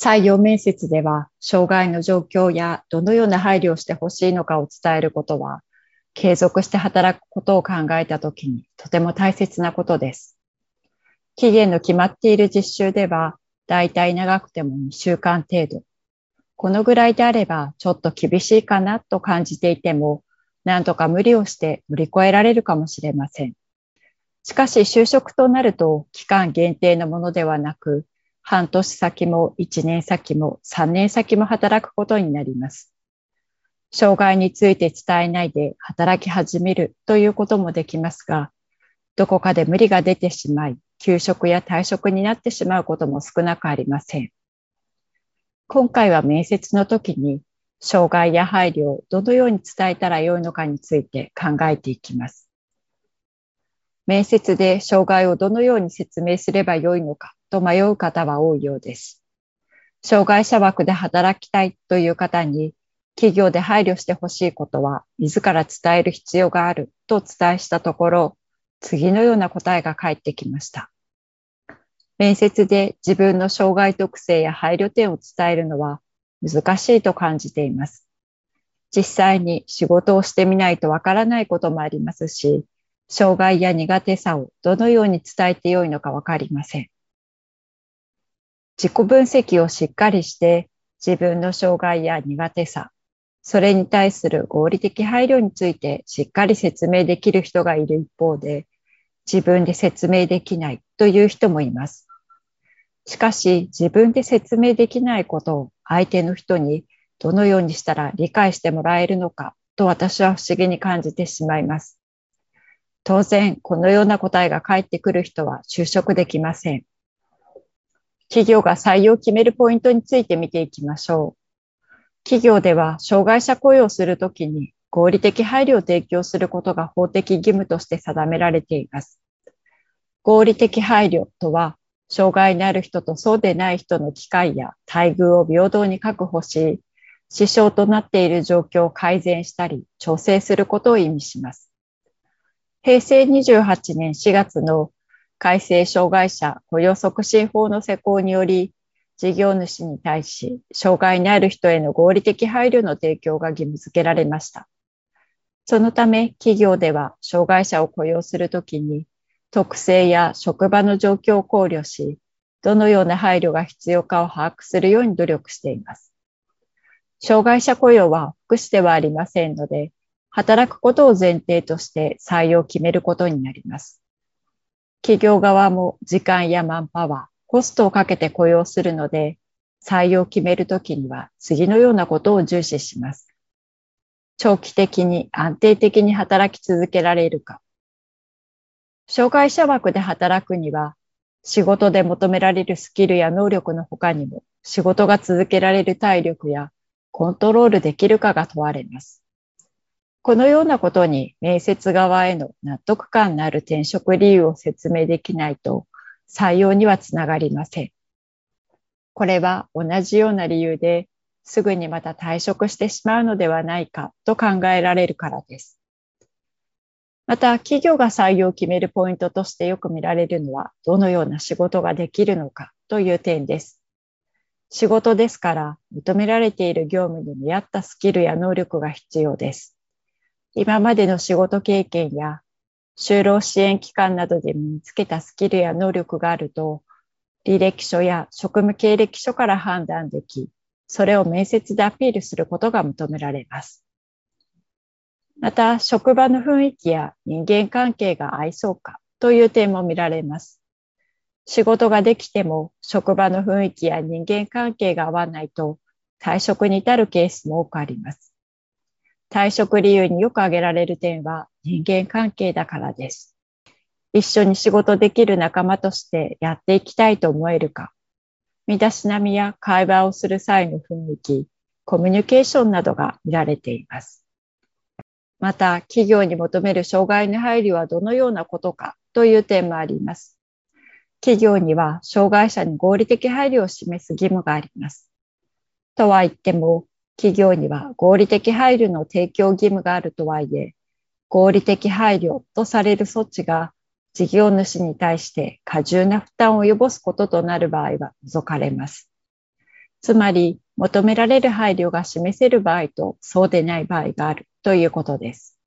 採用面接では、障害の状況やどのような配慮をしてほしいのかを伝えることは、継続して働くことを考えたときにとても大切なことです。期限の決まっている実習では、だいたい長くても2週間程度。このぐらいであればちょっと厳しいかなと感じていても、なんとか無理をして乗り越えられるかもしれません。しかし就職となると期間限定のものではなく、半年先も1年先も3年先も働くことになります。障害について伝えないで働き始めるということもできますが、どこかで無理が出てしまい、休職や退職になってしまうことも少なくありません。今回は面接の時に、障害や配慮をどのように伝えたらよいのかについて考えていきます。面接で障害をどのように説明すればよいのかと迷う方は多いようです。障害者枠で働きたいという方に企業で配慮してほしいことは自ら伝える必要があるとお伝えしたところ、次のような答えが返ってきました。面接で自分の障害特性や配慮点を伝えるのは難しいと感じています。実際に仕事をしてみないとわからないこともありますし、障害や苦手さをどのように伝えてよいのかわかりません。自己分析をしっかりして自分の障害や苦手さ、それに対する合理的配慮についてしっかり説明できる人がいる一方で、自分で説明できないという人もいます。しかし自分で説明できないことを相手の人にどのようにしたら理解してもらえるのかと私は不思議に感じてしまいます。当然、このような答えが返ってくる人は就職できません。企業が採用を決めるポイントについて見ていきましょう。企業では障害者雇用するときに合理的配慮を提供することが法的義務として定められています。合理的配慮とは、障害のある人とそうでない人の機会や待遇を平等に確保し、支障となっている状況を改善したり調整することを意味します。平成28年4月の改正障害者雇用促進法の施行により、事業主に対し、障害のある人への合理的配慮の提供が義務付けられました。そのため、企業では障害者を雇用するときに、特性や職場の状況を考慮し、どのような配慮が必要かを把握するように努力しています。障害者雇用は福祉ではありませんので、働くことを前提として採用を決めることになります。企業側も時間やマンパワー、コストをかけて雇用するので、採用を決めるときには次のようなことを重視します。長期的に安定的に働き続けられるか。障害者枠で働くには、仕事で求められるスキルや能力の他にも、仕事が続けられる体力やコントロールできるかが問われます。このようなことに面接側への納得感のある転職理由を説明できないと採用にはつながりません。これは同じような理由ですぐにまた退職してしまうのではないかと考えられるからです。また、企業が採用を決めるポイントとしてよく見られるのは、どのような仕事ができるのかという点です。仕事ですから、認められている業務に見合ったスキルや能力が必要です。今までの仕事経験や就労支援機関などで身につけたスキルや能力があると、履歴書や職務経歴書から判断でき、それを面接でアピールすることが求められます。また、職場の雰囲気や人間関係が合いそうかという点も見られます。仕事ができても職場の雰囲気や人間関係が合わないと退職に至るケースも多くあります。退職理由によく挙げられる点は人間関係だからです。一緒に仕事できる仲間としてやっていきたいと思えるか、身だしなみや会話をする際の雰囲気、コミュニケーションなどが見られています。また、企業に求める障害の配慮はどのようなことかという点もあります。企業には障害者に合理的配慮を示す義務があります。とは言っても、企業には合理的配慮の提供義務があるとはいえ、合理的配慮とされる措置が事業主に対して過重な負担を及ぼすこととなる場合は除かれます。つまり、求められる配慮が示せる場合とそうでない場合があるということです。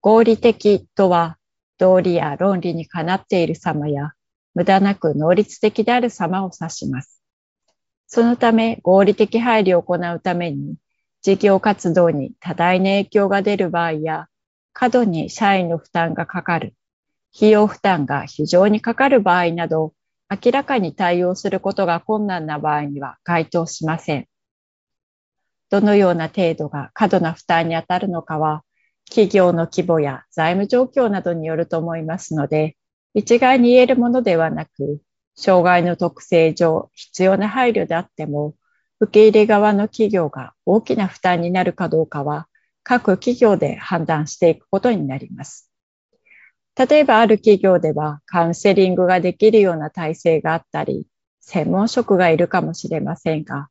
合理的とは、道理や論理にかなっている様や、無駄なく能率的である様を指します。そのため合理的配慮を行うために、事業活動に多大な影響が出る場合や、過度に社員の負担がかかる、費用負担が非常にかかる場合など、明らかに対応することが困難な場合には該当しません。どのような程度が過度な負担に当たるのかは、企業の規模や財務状況などによると思いますので、一概に言えるものではなく、障害の特性上必要な配慮であっても、受け入れ側の企業が大きな負担になるかどうかは、各企業で判断していくことになります。例えばある企業ではカウンセリングができるような体制があったり、専門職がいるかもしれませんが、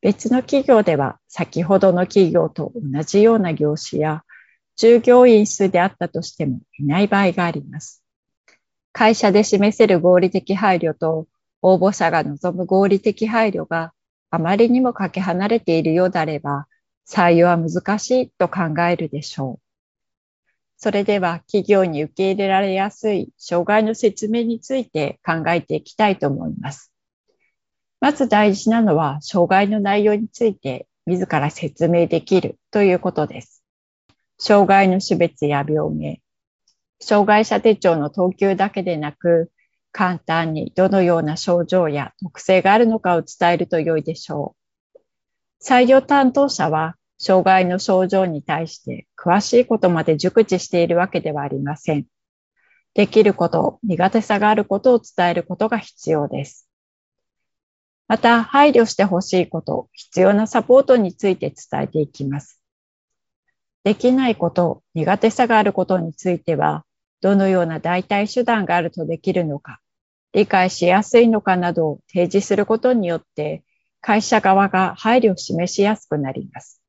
別の企業では先ほどの企業と同じような業種や従業員数であったとしてもいない場合があります。会社で示せる合理的配慮と応募者が望む合理的配慮があまりにもかけ離れているようであれば、採用は難しいと考えるでしょう。それでは企業に受け入れられやすい障害の説明について考えていきたいと思います。まず大事なのは障害の内容について自ら説明できるということです。障害の種別や病名、障害者手帳の等級だけでなく、簡単にどのような症状や特性があるのかを伝えると良いでしょう。採用担当者は、障害の症状に対して詳しいことまで熟知しているわけではありません。できること、苦手さがあることを伝えることが必要です。また、配慮してほしいこと、必要なサポートについて伝えていきます。できないこと、苦手さがあることについては、どのような代替手段があるとできるのか、理解しやすいのかなどを提示することによって、会社側が配慮を示しやすくなります。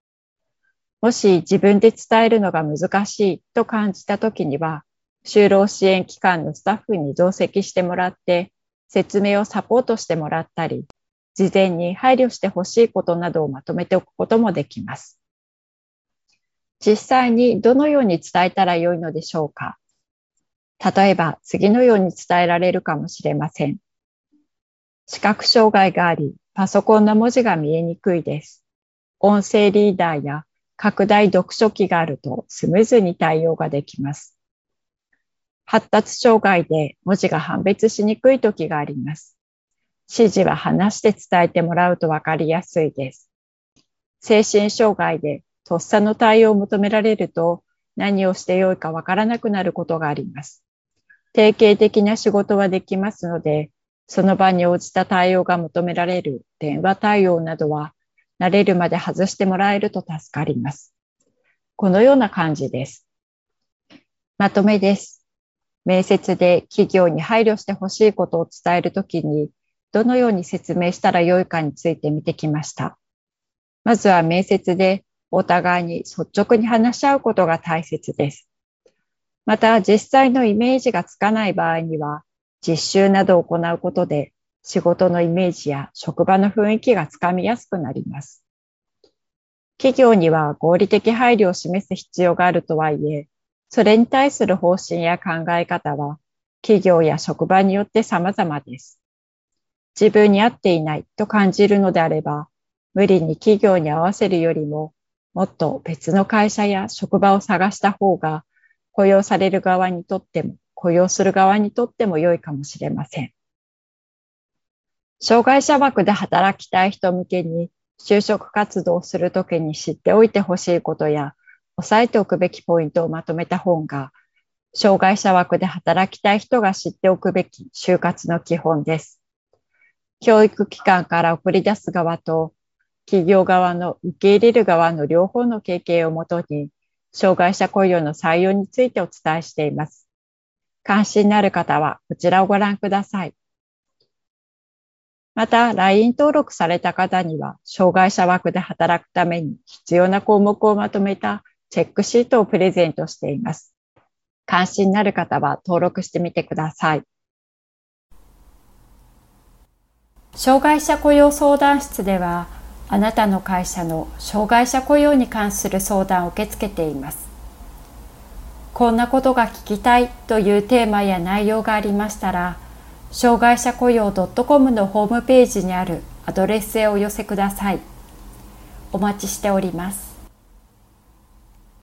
もし自分で伝えるのが難しいと感じたときには、就労支援機関のスタッフに同席してもらって、説明をサポートしてもらったり、事前に配慮してほしいことなどをまとめておくこともできます。実際にどのように伝えたらよいのでしょうか？例えば次のように伝えられるかもしれません。視覚障害があり、パソコンの文字が見えにくいです。音声リーダーや拡大読書機があるとスムーズに対応ができます。発達障害で文字が判別しにくい時があります。指示は話して伝えてもらうとわかりやすいです。精神障害でとっさの対応を求められると何をしてよいかわからなくなることがあります。定型的な仕事はできますので、その場に応じた対応が求められる電話対応などは、慣れるまで外してもらえると助かります。このような感じです。まとめです。面接で企業に配慮してほしいことを伝えるときに、どのように説明したらよいかについて見てきました。まずは面接でお互いに率直に話し合うことが大切です。また実際のイメージがつかない場合には、実習などを行うことで仕事のイメージや職場の雰囲気がつかみやすくなります。企業には合理的配慮を示す必要があるとはいえ、それに対する方針や考え方は企業や職場によって様々です。自分に合っていないと感じるのであれば、無理に企業に合わせるよりも、もっと別の会社や職場を探した方が、雇用される側にとっても、雇用する側にとっても良いかもしれません。障害者枠で働きたい人向けに就職活動をするときに知っておいてほしいことや、押さえておくべきポイントをまとめた本が、障害者枠で働きたい人が知っておくべき就活の基本です。教育機関から送り出す側と企業側の受け入れる側の両方の経験をもとに、障害者雇用の採用についてお伝えしています。関心のある方はこちらをご覧ください。また、LINE 登録された方には、障害者枠で働くために必要な項目をまとめたチェックシートをプレゼントしています。関心のある方は登録してみてください。障害者雇用相談室では、あなたの会社の障害者雇用に関する相談を受け付けています。こんなことが聞きたいというテーマや内容がありましたら、障害者雇用 .com のホームページにあるアドレスへお寄せください。お待ちしております。